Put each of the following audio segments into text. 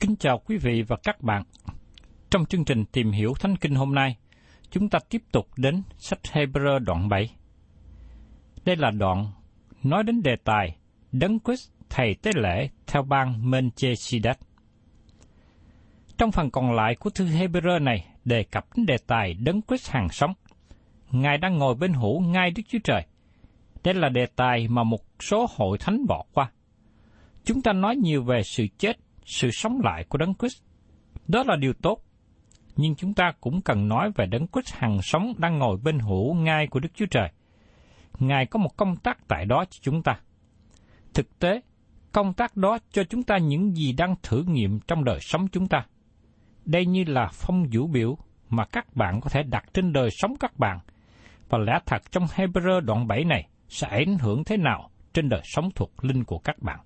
Kính chào quý vị và các bạn. Trong chương trình tìm hiểu Thánh Kinh hôm nay, chúng ta tiếp tục đến sách Hebrew đoạn 7. Đây là đoạn nói đến đề tài Đấng Christ thầy tế lễ theo bang Menchesidat. Trong phần còn lại của thư Hebrew này đề cập đến đề tài Đấng Christ hàng sống. Ngài đang ngồi bên hữu ngay Đức Chúa Trời. Đây là đề tài mà một số hội thánh bỏ qua. Chúng ta nói nhiều về sự chết, sự sống lại của Đấng Christ. Đó là điều tốt. Nhưng chúng ta cũng cần nói về Đấng Christ hằng sống đang ngồi bên hữu ngai của Đức Chúa Trời. Ngài có một công tác tại đó cho chúng ta. Thực tế, công tác đó cho chúng ta những gì đang thử nghiệm trong đời sống chúng ta. Đây như là phong vũ biểu mà các bạn có thể đặt trên đời sống các bạn, và lẽ thật trong Hebrew đoạn 7 này sẽ ảnh hưởng thế nào trên đời sống thuộc linh của các bạn.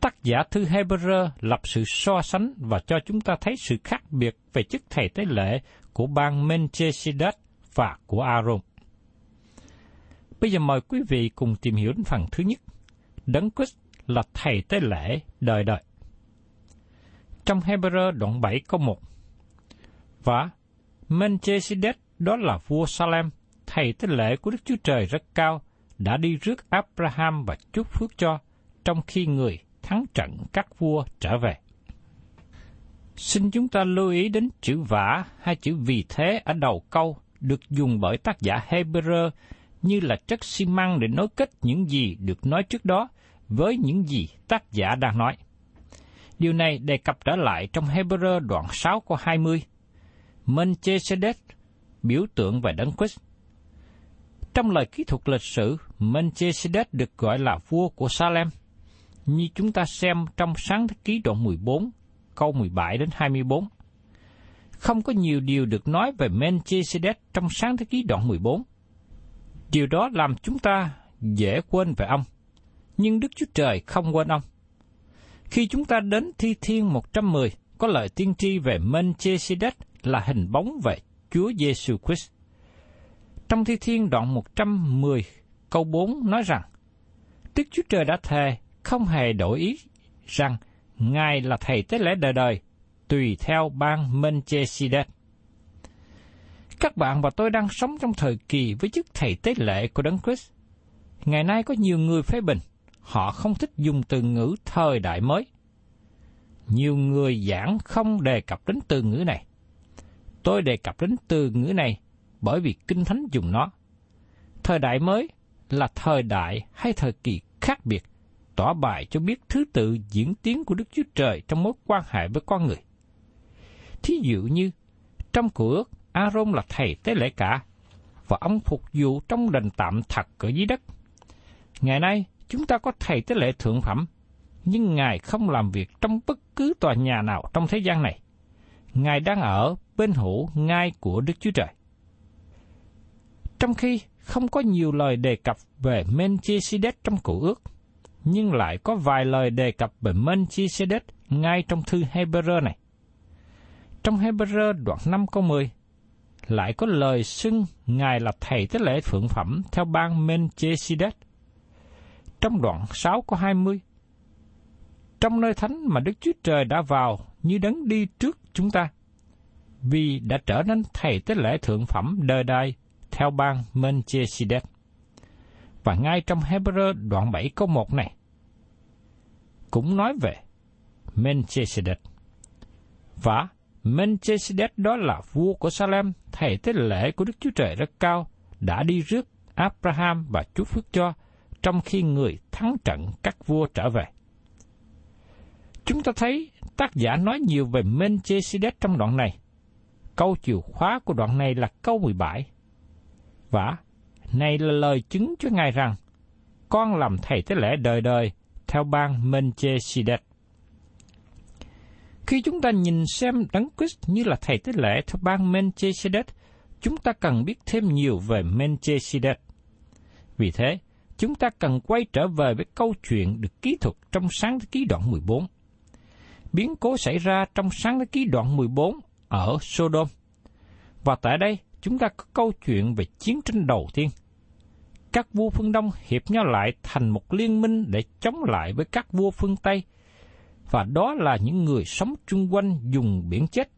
Tác giả thư Hebrew lập sự so sánh và cho chúng ta thấy sự khác biệt về chức thầy tế lễ của bang Menchesidat và của Aaron. Bây giờ mời quý vị cùng tìm hiểu đến phần thứ nhất. Đấng Christ là thầy tế lễ đời đời. Trong Hebrew đoạn 7 câu 1 Và Melchizedek đó là vua Salem, thầy tế lễ của Đức Chúa Trời rất cao, đã đi rước Abraham và chúc phước cho, trong khi người thắng trận các vua trở về. Xin chúng ta lưu ý đến chữ vả hay chữ vì thế ở đầu câu được dùng bởi tác giả Hebrew như là chất xi măng để nối kết những gì được nói trước đó với những gì tác giả đang nói. Điều này đề cập trở lại trong Hebrew đoạn 6 câu 20. Menchesedek biểu tượng về Đấng Christ. Trong lời kỹ thuật lịch sử, Menchesedek được gọi là vua của Salem – như chúng ta xem trong sáng thế ký đoạn 14, câu 17 đến 24. Không có nhiều điều được nói về Melchizedek trong sáng thế ký đoạn 14. Điều đó làm chúng ta dễ quên về ông, nhưng Đức Chúa Trời không quên ông. Khi chúng ta đến Thi Thiên 110, có lời tiên tri về Melchizedek là hình bóng về Chúa Giêsu Christ. Trong Thi Thiên đoạn 110, câu 4 nói rằng, Đức Chúa Trời đã thề không hề đổi ý rằng Ngài là thầy tế lễ đời đời, tùy theo bang Menchesidet. Các bạn và tôi đang sống trong thời kỳ với chức thầy tế lễ của Đấng Christ. Ngày nay có nhiều người phê bình, họ không thích dùng từ ngữ thời đại mới. nhiều người giảng không đề cập đến từ ngữ này. Tôi đề cập đến từ ngữ này bởi vì Kinh Thánh dùng nó. Thời đại mới là thời đại hay thời kỳ khác biệt, tỏ bài cho biết thứ tự diễn tiến của Đức Chúa Trời trong mối quan hệ với con người. Thí dụ như, trong cửa ước, Aaron là thầy tế lễ cả, và ông phục vụ trong đền tạm thật ở dưới đất. Ngày nay, chúng ta có thầy tế lễ thượng phẩm, nhưng Ngài không làm việc trong bất cứ tòa nhà nào trong thế gian này. Ngài đang ở bên hữu ngai của Đức Chúa Trời. Trong khi không có nhiều lời đề cập về Melchizedek trong cựu ước, nhưng lại có vài lời đề cập về Melchizedek ngay trong thư Hebrew này. Trong Hebrew đoạn 5 câu 10, lại có lời xưng Ngài là Thầy Tế lễ Phượng Phẩm theo ban Melchizedek. Trong đoạn 6 câu 20, trong nơi thánh mà Đức Chúa Trời đã vào như đấng đi trước chúng ta, vì đã trở nên Thầy Tế lễ Thượng Phẩm đời đời theo ban Melchizedek. Và ngay trong Hebrew đoạn 7 câu 1 này, cũng nói về Melchizedek. Và Melchizedek đó là vua của Salem, thầy tế lễ của Đức Chúa Trời rất cao, đã đi rước Abraham và chúc phước cho, trong khi người thắng trận các vua trở về. Chúng ta thấy tác giả nói nhiều về Melchizedek trong đoạn này. Câu chìa khóa của đoạn này là câu 17. Và này là lời chứng cho Ngài rằng, con làm thầy tế lễ đời đời theo ban Melchizedek. Khi chúng ta nhìn xem Đấng Christ như là thầy tế lễ theo ban Melchizedek, chúng ta cần biết thêm nhiều về Melchizedek. Vì thế, chúng ta cần quay trở về với câu chuyện được ký thuật trong sáng thế ký đoạn 14. Biến cố xảy ra trong sáng thế ký đoạn 14 ở Sodom. Và tại đây, chúng ta có câu chuyện về chiến tranh đầu tiên. Các vua phương Đông hiệp nhau lại thành một liên minh để chống lại với các vua phương Tây – và đó là những người sống chung quanh dùng biển chết.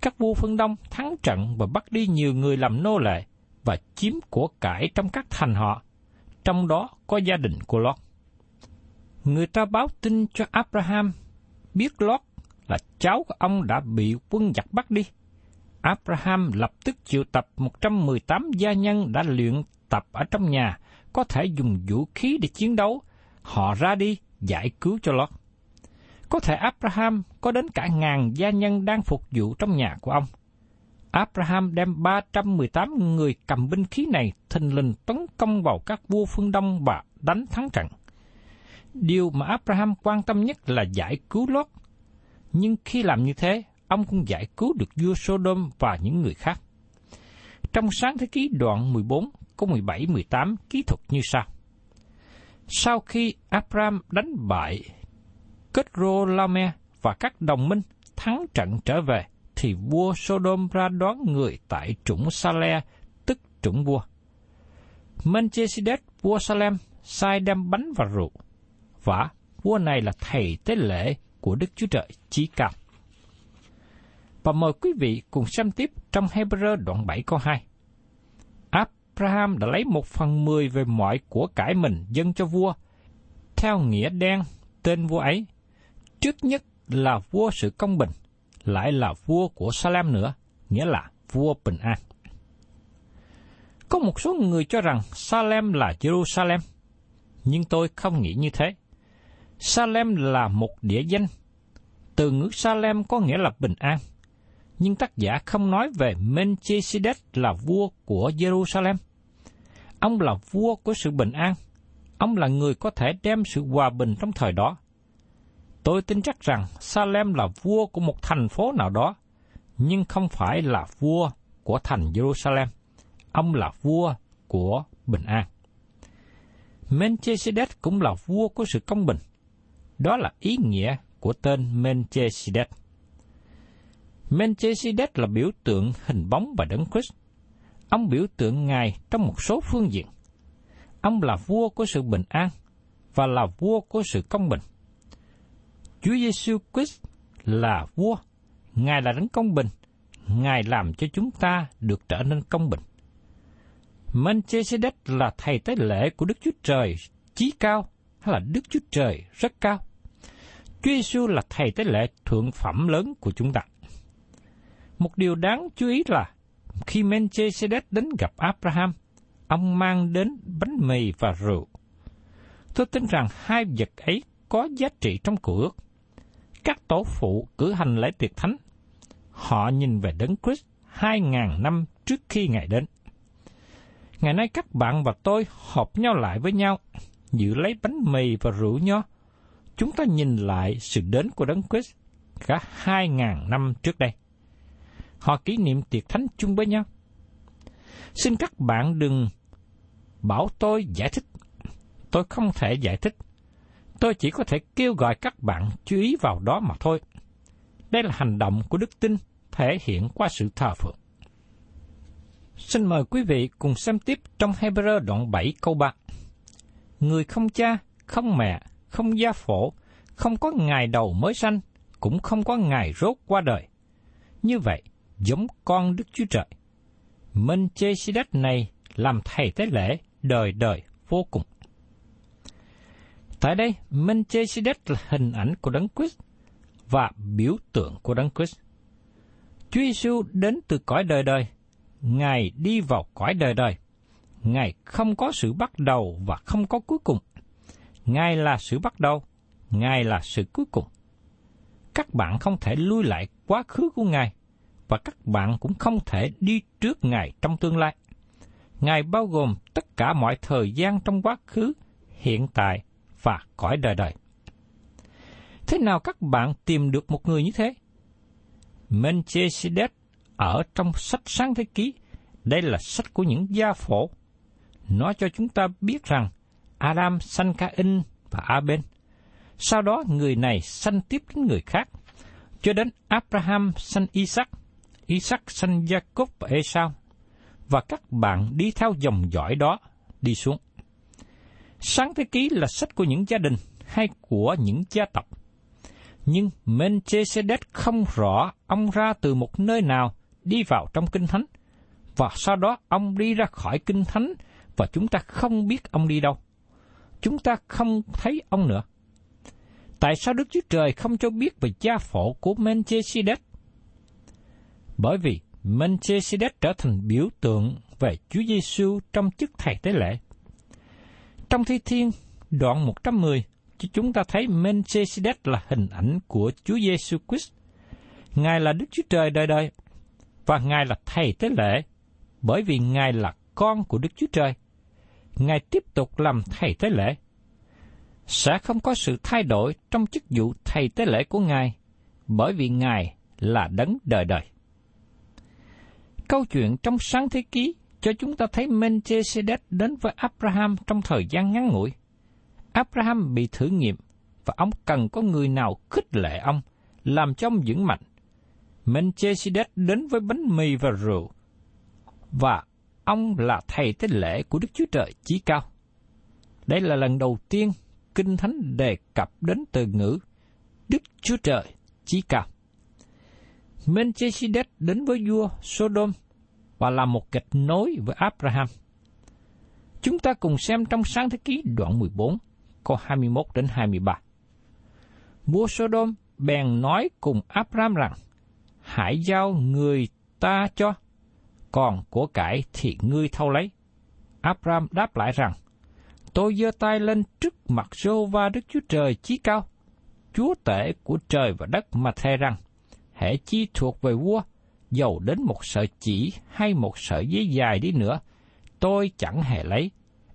Các vua phương Đông thắng trận và bắt đi nhiều người làm nô lệ và chiếm của cải trong các thành họ, trong đó có gia đình của Lot. Người ta báo tin cho Abraham biết Lot là cháu của ông đã bị quân giặc bắt đi. Abraham lập tức triệu tập 118 gia nhân đã luyện tập ở trong nhà, có thể dùng vũ khí để chiến đấu. Họ ra đi giải cứu cho Lot. Có thể Abraham có đến cả ngàn gia nhân đang phục vụ trong nhà của ông. Abraham đem 318 người cầm binh khí này thình lình tấn công vào các vua phương Đông và đánh thắng trận. Điều mà Abraham quan tâm nhất là giải cứu Lót. Nhưng khi làm như thế, ông cũng giải cứu được vua Sodom và những người khác. Trong sáng thế ký đoạn 14, câu 17-18 ký thuật như sau. Sau khi Abram đánh bại Kedrolame và các đồng minh thắng trận trở về, thì vua Sodom ra đón người tại trũng Sale, tức trũng vua. Melchizedek vua Salem sai đem bánh và rượu, và vua này là thầy tế lễ của Đức Chúa Trời chí cao. Và mời quý vị cùng xem tiếp trong Hebrew đoạn 7 câu 2. Abraham đã lấy một phần mười về mọi của cải mình dâng cho vua, theo nghĩa đen tên vua ấy, trước nhất là vua sự công bình, lại là vua của Salem nữa, nghĩa là vua bình an. Có một số người cho rằng Salem là Jerusalem, nhưng tôi không nghĩ như thế. Salem là một địa danh. Từ ngữ Salem có nghĩa là bình an. Nhưng tác giả không nói về Melchizedek là vua của Jerusalem. Ông là vua của sự bình an. Ông là người có thể đem sự hòa bình trong thời đó. Tôi tin chắc rằng Salem là vua của một thành phố nào đó, nhưng không phải là vua của thành Jerusalem. Ông là vua của bình an. Melchizedek cũng là vua của sự công bình. Đó là ý nghĩa của tên Melchizedek. Melchizedek là biểu tượng hình bóng và đấng Christ. Ông biểu tượng Ngài trong một số phương diện. Ông là vua của sự bình an và là vua của sự công bình. Chúa Giêsu Christ là vua, Ngài là đấng công bình, Ngài làm cho chúng ta được trở nên công bình. Melchizedek là thầy tế lễ của Đức Chúa Trời chí cao hay là Đức Chúa Trời rất cao. Chúa Giêsu là thầy tế lễ thượng phẩm lớn của chúng ta. Một điều đáng chú ý là khi Melchizedek đến gặp Abraham, ông mang đến bánh mì và rượu. Tôi tin rằng hai vật ấy có giá trị trong cựu ước. Các tổ phụ cử hành lễ tiệc thánh, họ nhìn về đấng Christ hai ngàn năm trước khi Ngài đến. Ngày nay các bạn và tôi họp nhau lại với nhau, giữ lấy bánh mì và rượu nho. Chúng ta nhìn lại sự đến của Đấng Christ cả hai ngàn năm trước đây. Họ kỷ niệm tiệc thánh chung với nhau. Xin các bạn đừng bảo tôi giải thích. Tôi không thể giải thích. Tôi chỉ có thể kêu gọi các bạn chú ý vào đó mà thôi. Đây là hành động của đức tin thể hiện qua sự thờ phượng. Xin mời quý vị cùng xem tiếp trong Hebrew đoạn 7 câu 3. Người không cha, không mẹ, không gia phổ, không có ngày đầu mới sanh, cũng không có ngày rốt qua đời. Như vậy, giống con Đức Chúa Trời. Minh chê si đất này làm thầy tế lễ đời đời vô cùng. Tại đây, Minh chê si đất là hình ảnh của Đấng Christ và biểu tượng của Đấng Christ. Chúa Giêsu đến từ cõi đời đời, Ngài đi vào cõi đời đời. Ngài không có sự bắt đầu và không có cuối cùng. Ngài là sự bắt đầu, Ngài là sự cuối cùng. Các bạn không thể lui lại quá khứ của Ngài, và các bạn cũng không thể đi trước Ngài trong tương lai. Ngài bao gồm tất cả mọi thời gian trong quá khứ, hiện tại và cõi đời đời. Thế nào các bạn tìm được một người như thế? Melchizedek ở trong sách sáng thế ký, đây là sách của những gia phổ. Nó cho chúng ta biết rằng Adam sanh Cain và Aben. Sau đó người này sanh tiếp đến người khác, cho đến Abraham sanh Isaac, Isaac sanh Jacob và Esau, và các bạn đi theo dòng dõi đó đi xuống. Sáng thế ký là sách của những gia đình hay của những gia tộc. Nhưng Melchizedek không rõ ông ra từ một nơi nào đi vào trong kinh thánh, và sau đó ông đi ra khỏi kinh thánh và chúng ta không biết ông đi đâu. Chúng ta không thấy ông nữa. Tại sao Đức Chúa Trời không cho biết về gia phổ của Melchizedek? Bởi vì Melchizedek trở thành biểu tượng về Chúa Giêsu trong chức thầy tế lễ. Trong Thi Thiên, đoạn 110, chúng ta thấy Melchizedek là hình ảnh của Chúa Giêsu Christ. Ngài là Đức Chúa Trời đời đời, và Ngài là thầy tế lễ, bởi vì Ngài là con của Đức Chúa Trời. Ngài tiếp tục làm thầy tế lễ. Sẽ không có sự thay đổi trong chức vụ thầy tế lễ của Ngài, bởi vì Ngài là đấng đời đời. Câu chuyện trong sáng thế ký cho chúng ta thấy Melchizedek đến với Abraham trong thời gian ngắn ngủi. Abraham bị thử nghiệm và ông cần có người nào khích lệ ông, làm cho ông vững mạnh. Melchizedek đến với bánh mì và rượu, và ông là thầy tế lễ của Đức Chúa Trời chí cao. Đây là lần đầu tiên Kinh Thánh đề cập đến từ ngữ Đức Chúa Trời chí cao. Melchizedek đến với vua Sodom và làm một kịch nối với Abraham. Chúng ta cùng xem trong sáng thế ký đoạn 14, câu 21 đến 23. Vua Sodom bèn nói cùng Abraham rằng, hãy giao người ta cho, còn của cải thì ngươi thâu lấy. Abraham đáp lại rằng, tôi giơ tay lên trước mặt Jehovah Đức Chúa Trời chí cao, Chúa tể của trời và đất mà thề rằng, hệ chi thuộc về vua, dầu đến một sợi chỉ hay một sợi giấy dài đi nữa, tôi chẳng hề lấy.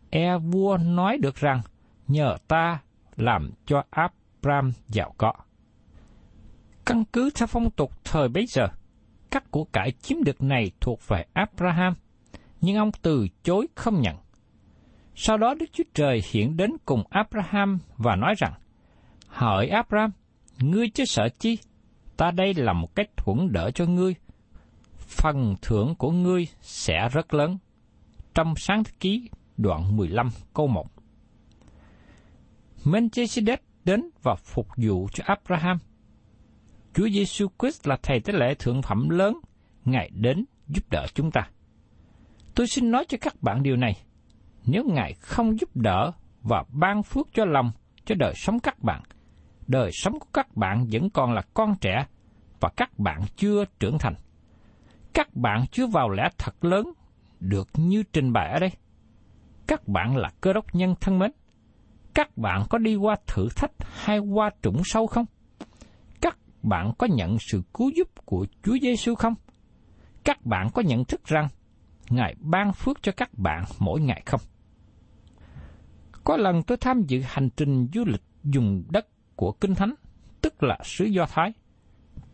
E vua nói được rằng, nhờ ta làm cho Abram giàu có. Căn cứ theo phong tục thời bấy giờ, các của cải chiếm được này thuộc về Abraham, nhưng ông từ chối không nhận. Sau đó Đức Chúa Trời hiện đến cùng Abraham và nói rằng, Hỡi Abraham, ngươi chứ sợ chi? Ta đây là một cách thuẫn đỡ cho ngươi. Phần thưởng của ngươi sẽ rất lớn. Trong sáng thế ký đoạn 15 câu 1. Melchizedek đến và phục vụ cho Abraham Chúa Giêsu Christ là thầy tế lễ thượng phẩm lớn, Ngài đến giúp đỡ chúng ta. Tôi xin nói cho các bạn điều này, nếu Ngài không giúp đỡ và ban phước cho lòng, cho đời sống các bạn, đời sống của các bạn vẫn còn là con trẻ và các bạn chưa trưởng thành. Các bạn chưa vào lẽ thật lớn được như trình bày ở đây. Các bạn là cơ đốc nhân thân mến. Các bạn có đi qua thử thách hay qua trũng sâu không? Các bạn có nhận sự cứu giúp của Chúa Giêsu không? Các bạn có nhận thức rằng Ngài ban phước cho các bạn mỗi ngày không? Có lần tôi tham dự hành trình du lịch dùng đất của Kinh Thánh, tức là xứ Do Thái.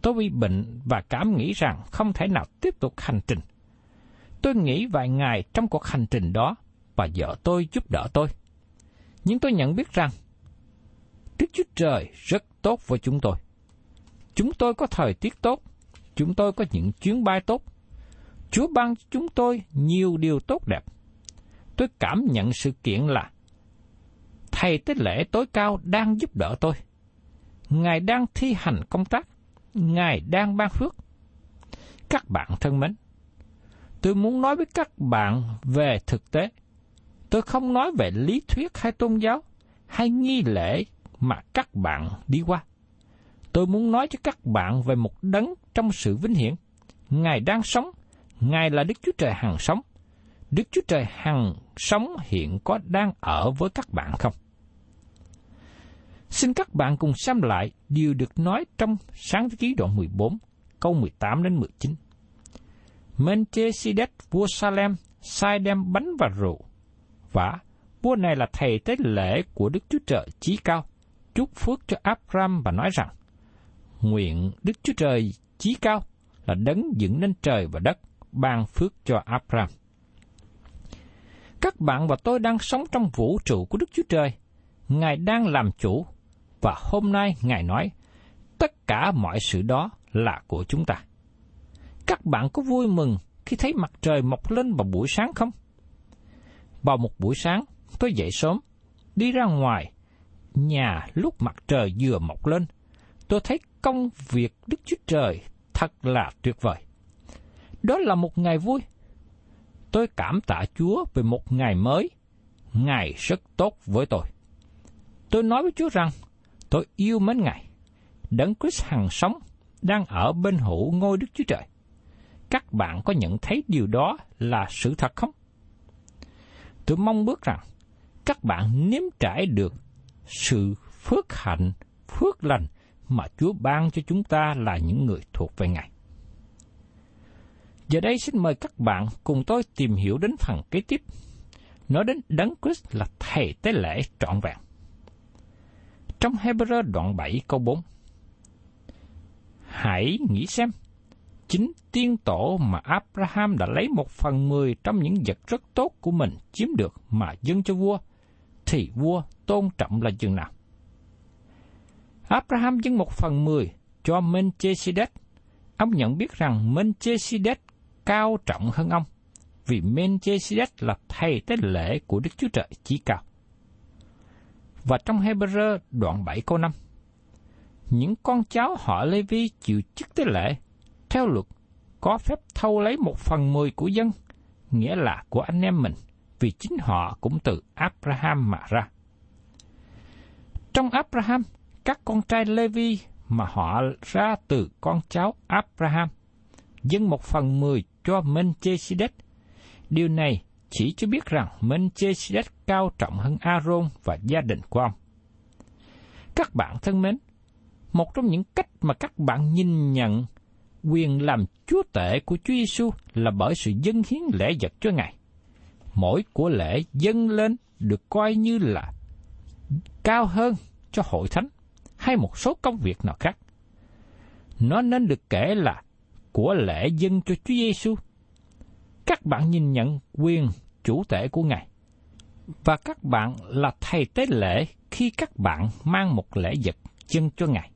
Tôi bị bệnh và cảm nghĩ rằng không thể nào tiếp tục hành trình. Tôi nghĩ vài ngày trong cuộc hành trình đó và vợ tôi giúp đỡ tôi. Nhưng tôi nhận biết rằng Đức Chúa Trời rất tốt với chúng tôi. Chúng tôi có thời tiết tốt, chúng tôi có những chuyến bay tốt. Chúa ban cho chúng tôi nhiều điều tốt đẹp. Tôi cảm nhận sự kiện là Thầy tế lễ tối cao đang giúp đỡ tôi. Ngài đang thi hành công tác. Ngài đang ban phước. Các bạn thân mến, tôi muốn nói với các bạn về thực tế. Tôi không nói về lý thuyết hay tôn giáo hay nghi lễ mà các bạn đi qua. Tôi muốn nói cho các bạn về một đấng trong sự vinh hiển. Ngài đang sống, Ngài là Đức Chúa Trời hằng sống. Đức Chúa Trời hằng sống hiện có đang ở với các bạn không? Xin các bạn cùng xem lại điều được nói trong sáng thế ký đoạn 14, câu 18 đến 19. Melchizedek vua Salem sai đem bánh và rượu, và vua này là thầy tế lễ của Đức Chúa Trời chí cao, chúc phước cho Abram và nói rằng, nguyện Đức Chúa Trời chí cao là đấng dựng nên trời và đất, ban phước cho Abram. Các bạn và tôi đang sống trong vũ trụ của Đức Chúa Trời. Ngài đang làm chủ và hôm nay Ngài nói, tất cả mọi sự đó là của chúng ta. Các bạn có vui mừng khi thấy mặt trời mọc lên vào buổi sáng không? Vào một buổi sáng, tôi dậy sớm, đi ra ngoài, nhà lúc mặt trời vừa mọc lên, tôi thấy công việc Đức Chúa Trời thật là tuyệt vời. Đó là một ngày vui. Tôi cảm tạ Chúa về một ngày mới. Ngài rất tốt với tôi. Tôi nói với Chúa rằng, Tôi yêu mến Ngài. Đấng Christ hằng sống đang ở bên hữu ngôi Đức Chúa Trời. Các bạn có nhận thấy điều đó là sự thật không? Tôi mong bước rằng các bạn nếm trải được sự phước hạnh, phước lành mà Chúa ban cho chúng ta là những người thuộc về Ngài. Giờ đây xin mời các bạn cùng tôi tìm hiểu đến phần kế tiếp. Nói đến Đấng Christ là Thầy tế lễ trọn vẹn. Trong Hebrew đoạn 7 câu 4 Hãy nghĩ xem, chính tiên tổ mà Abraham đã lấy một phần mười trong những vật rất tốt của mình chiếm được mà dâng cho vua, thì vua tôn trọng là chừng nào? Abraham dâng một phần mười cho Melchizedek. Ông nhận biết rằng Melchizedek cao trọng hơn ông, vì Melchizedek là thầy tế lễ của Đức Chúa Trời chí cao và trong Hebrew đoạn 7 câu 5. Những con cháu họ Lê Vi chịu chức tế lễ, theo luật, có phép thâu lấy một phần mười của dân, nghĩa là của anh em mình, vì chính họ cũng từ Abraham mà ra. Trong Abraham, các con trai Lê Vi mà họ ra từ con cháu Abraham, dân một phần mười cho Melchizedek. Điều này chỉ cho biết rằng Melchizedek cao trọng hơn Aaron và gia đình của ông. Các bạn thân mến, một trong những cách mà các bạn nhìn nhận quyền làm chúa tể của Chúa Giêsu là bởi sự dâng hiến lễ vật cho Ngài. Mỗi của lễ dâng lên được coi như là cao hơn cho hội thánh hay một số công việc nào khác. Nó nên được kể là của lễ dâng cho Chúa Giêsu. Các bạn nhìn nhận quyền chủ tể của Ngài. Và các bạn là thầy tế lễ khi các bạn mang một lễ vật chân cho Ngài.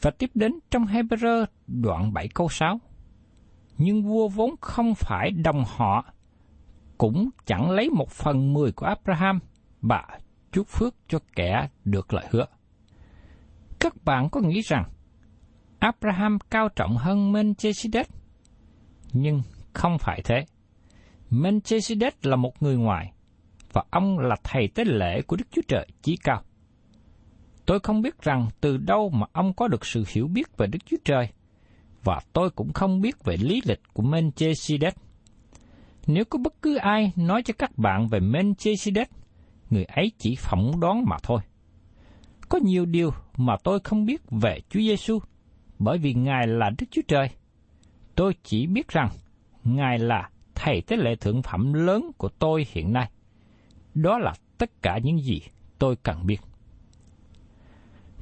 Và tiếp đến trong Hebrew đoạn 7 câu 6. Nhưng vua vốn không phải đồng họ, cũng chẳng lấy một phần mười của Abraham và chúc phước cho kẻ được lợi hứa. Các bạn có nghĩ rằng Abraham cao trọng hơn Melchizedek? Nhưng không phải thế. Melchizedek là một người ngoài, và ông là thầy tế lễ của Đức Chúa Trời chí cao. Tôi không biết rằng từ đâu mà ông có được sự hiểu biết về Đức Chúa Trời, và tôi cũng không biết về lý lịch của Melchizedek. Nếu có bất cứ ai nói cho các bạn về Melchizedek, người ấy chỉ phỏng đoán mà thôi. Có nhiều điều mà tôi không biết về Chúa Giêsu, bởi vì Ngài là Đức Chúa Trời. Tôi chỉ biết rằng Ngài là thầy tế lệ thượng phẩm lớn của tôi hiện nay. Đó là tất cả những gì tôi cần biết.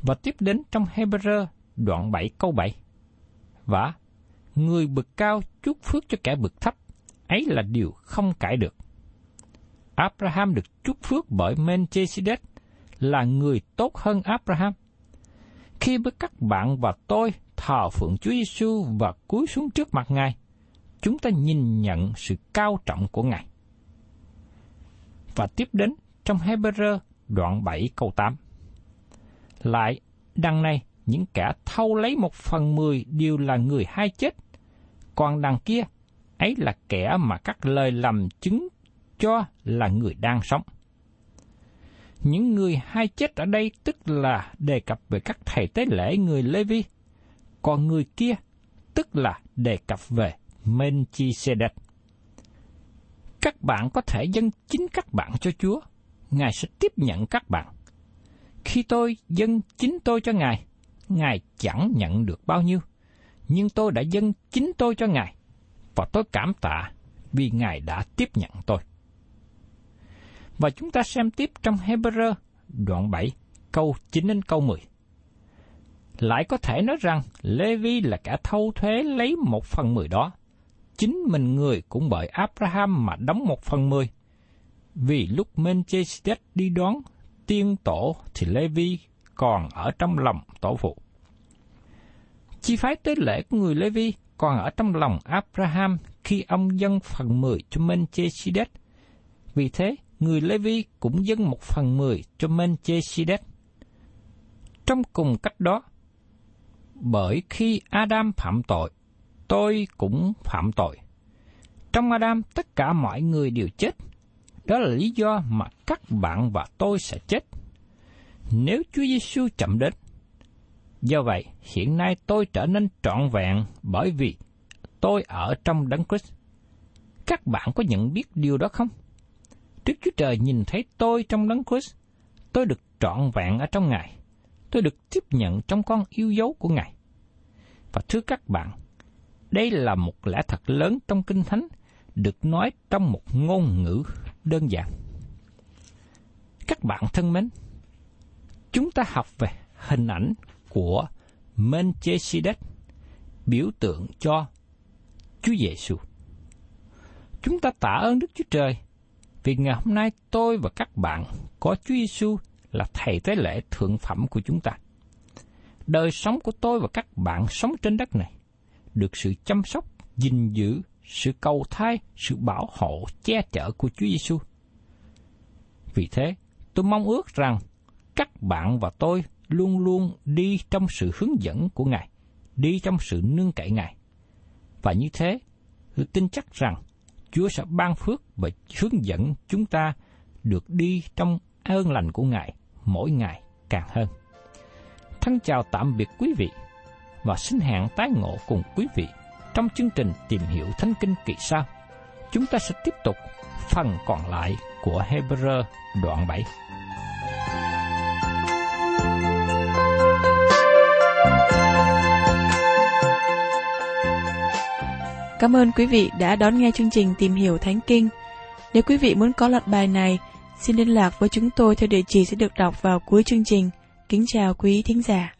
Và tiếp đến trong Hebrew đoạn 7 câu 7. Và người bực cao chúc phước cho kẻ bực thấp, ấy là điều không cãi được. Abraham được chúc phước bởi Melchizedek là người tốt hơn Abraham. Khi với các bạn và tôi thờ phượng Chúa Giêsu và cúi xuống trước mặt Ngài, chúng ta nhìn nhận sự cao trọng của Ngài. Và tiếp đến trong Hebrew đoạn 7 câu 8. Lại, đằng này, những kẻ thâu lấy một phần mười đều là người hai chết, còn đằng kia, ấy là kẻ mà các lời làm chứng cho là người đang sống. Những người hai chết ở đây tức là đề cập về các thầy tế lễ người Lê Vi, còn người kia tức là đề cập về Melchizedek. Các bạn có thể dâng chính các bạn cho Chúa, Ngài sẽ tiếp nhận các bạn. Khi tôi dâng chính tôi cho Ngài, Ngài chẳng nhận được bao nhiêu, nhưng tôi đã dâng chính tôi cho Ngài, và tôi cảm tạ vì Ngài đã tiếp nhận tôi. Và chúng ta xem tiếp trong Hebrew đoạn 7, câu 9 đến câu 10. Lại có thể nói rằng Lê Vi là kẻ thâu thuế lấy một phần mười đó. Chính mình người cũng bởi Abraham mà đóng một phần mười. Vì lúc Melchizedek đi đón tiên tổ thì Levi còn ở trong lòng tổ phụ. Chi phái tế lễ của người Levi còn ở trong lòng Abraham khi ông dâng phần mười cho Melchizedek. Vì thế, người Levi cũng dâng một phần mười cho Melchizedek. Trong cùng cách đó, bởi khi Adam phạm tội, tôi cũng phạm tội. Trong Adam tất cả mọi người đều chết. Đó là lý do mà các bạn và tôi sẽ chết. Nếu Chúa Giêsu chậm đến. Do vậy, hiện nay tôi trở nên trọn vẹn bởi vì tôi ở trong Đấng Christ. Các bạn có nhận biết điều đó không? Đức Chúa Trời nhìn thấy tôi trong Đấng Christ. Tôi được trọn vẹn ở trong Ngài. Tôi được tiếp nhận trong con yêu dấu của Ngài. Và thưa các bạn, đây là một lẽ thật lớn trong Kinh Thánh, được nói trong một ngôn ngữ đơn giản. Các bạn thân mến, chúng ta học về hình ảnh của Melchizedek, biểu tượng cho Chúa Giêsu. Chúng ta tạ ơn Đức Chúa Trời vì ngày hôm nay tôi và các bạn có Chúa Giêsu là thầy tế lễ thượng phẩm của chúng ta. Đời sống của tôi và các bạn sống trên đất này được sự chăm sóc, gìn giữ, sự cầu thai, sự bảo hộ, che chở của Chúa Giêsu. Vì thế, tôi mong ước rằng các bạn và tôi luôn luôn đi trong sự hướng dẫn của Ngài, đi trong sự nương cậy Ngài. Và như thế, tôi tin chắc rằng Chúa sẽ ban phước và hướng dẫn chúng ta được đi trong ơn lành của Ngài mỗi ngày càng hơn. Thân chào tạm biệt quý vị và xin hẹn tái ngộ cùng quý vị trong chương trình tìm hiểu Thánh Kinh kỳ sau. Chúng ta sẽ tiếp tục phần còn lại của Hebrew đoạn 7. Cảm ơn quý vị đã đón nghe chương trình Tìm hiểu Thánh Kinh. Nếu quý vị muốn có loạt bài này, xin liên lạc với chúng tôi theo địa chỉ sẽ được đọc vào cuối chương trình. Kính chào quý thính giả.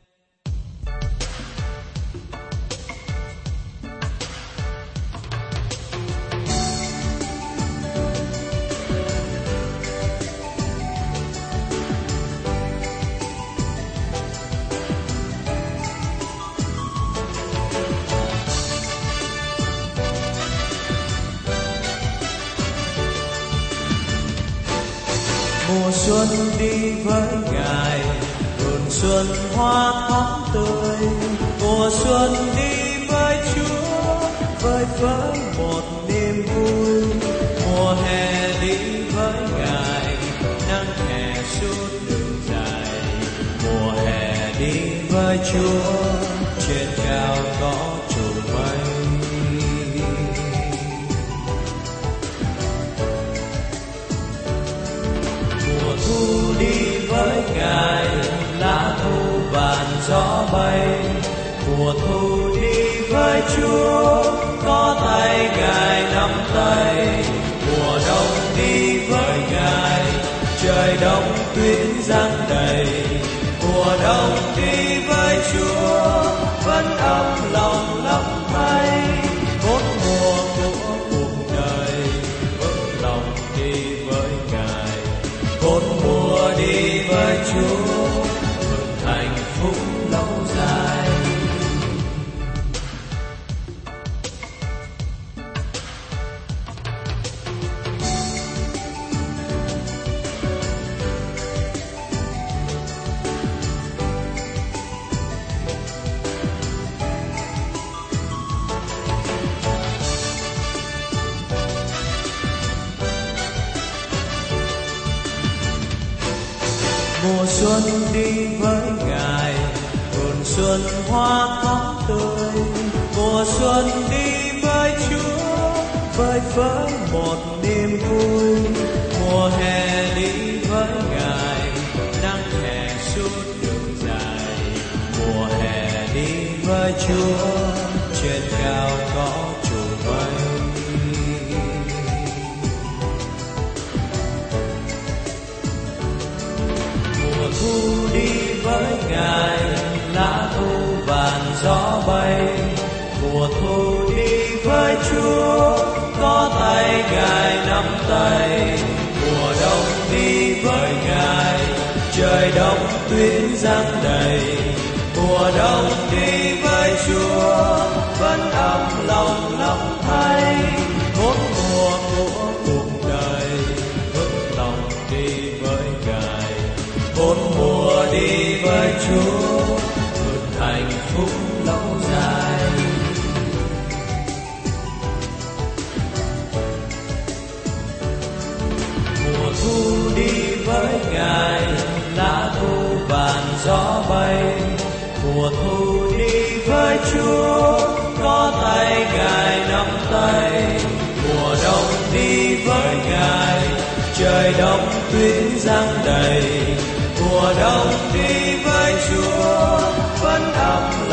Với ngài vườn xuân hoa thắm tươi, mùa xuân đi với chúa, với với một niềm vui. Mùa hè đi với ngài, nắng hè suốt đường dài. Mùa hè đi với Chúa, trên cao có gió bay. Mùa thu đi với Chúa, có tay ngài nắm tay. Mùa đông đi với ngài, trời đông tuyết giăng đầy. Mùa đông đi với Chúa, vẫn ấm lòng lắm xuân đi với ngài vườn xuân hoa thắm tươi. Mùa xuân đi với chúa, với với một niềm vui. Mùa hè đi với ngài, nắng hè suốt đường dài. Mùa hè đi với chúa, trên cao có ngài, lá thu vàng gió bay. Mùa thu đi với chúa, có tay ngài nắm tay. Mùa đông đi với ngài, trời đông tuyết giăng đầy. Mùa đông đi với Chúa hưởng hạnh phúc lâu dài mùa thu đi với ngài lá thu vàng gió bay mùa thu đi với Chúa có tay ngài nắm tay mùa đông đi với ngài trời đông tuyết giăng đầy mùa đông đi với Chúa vẫn ấm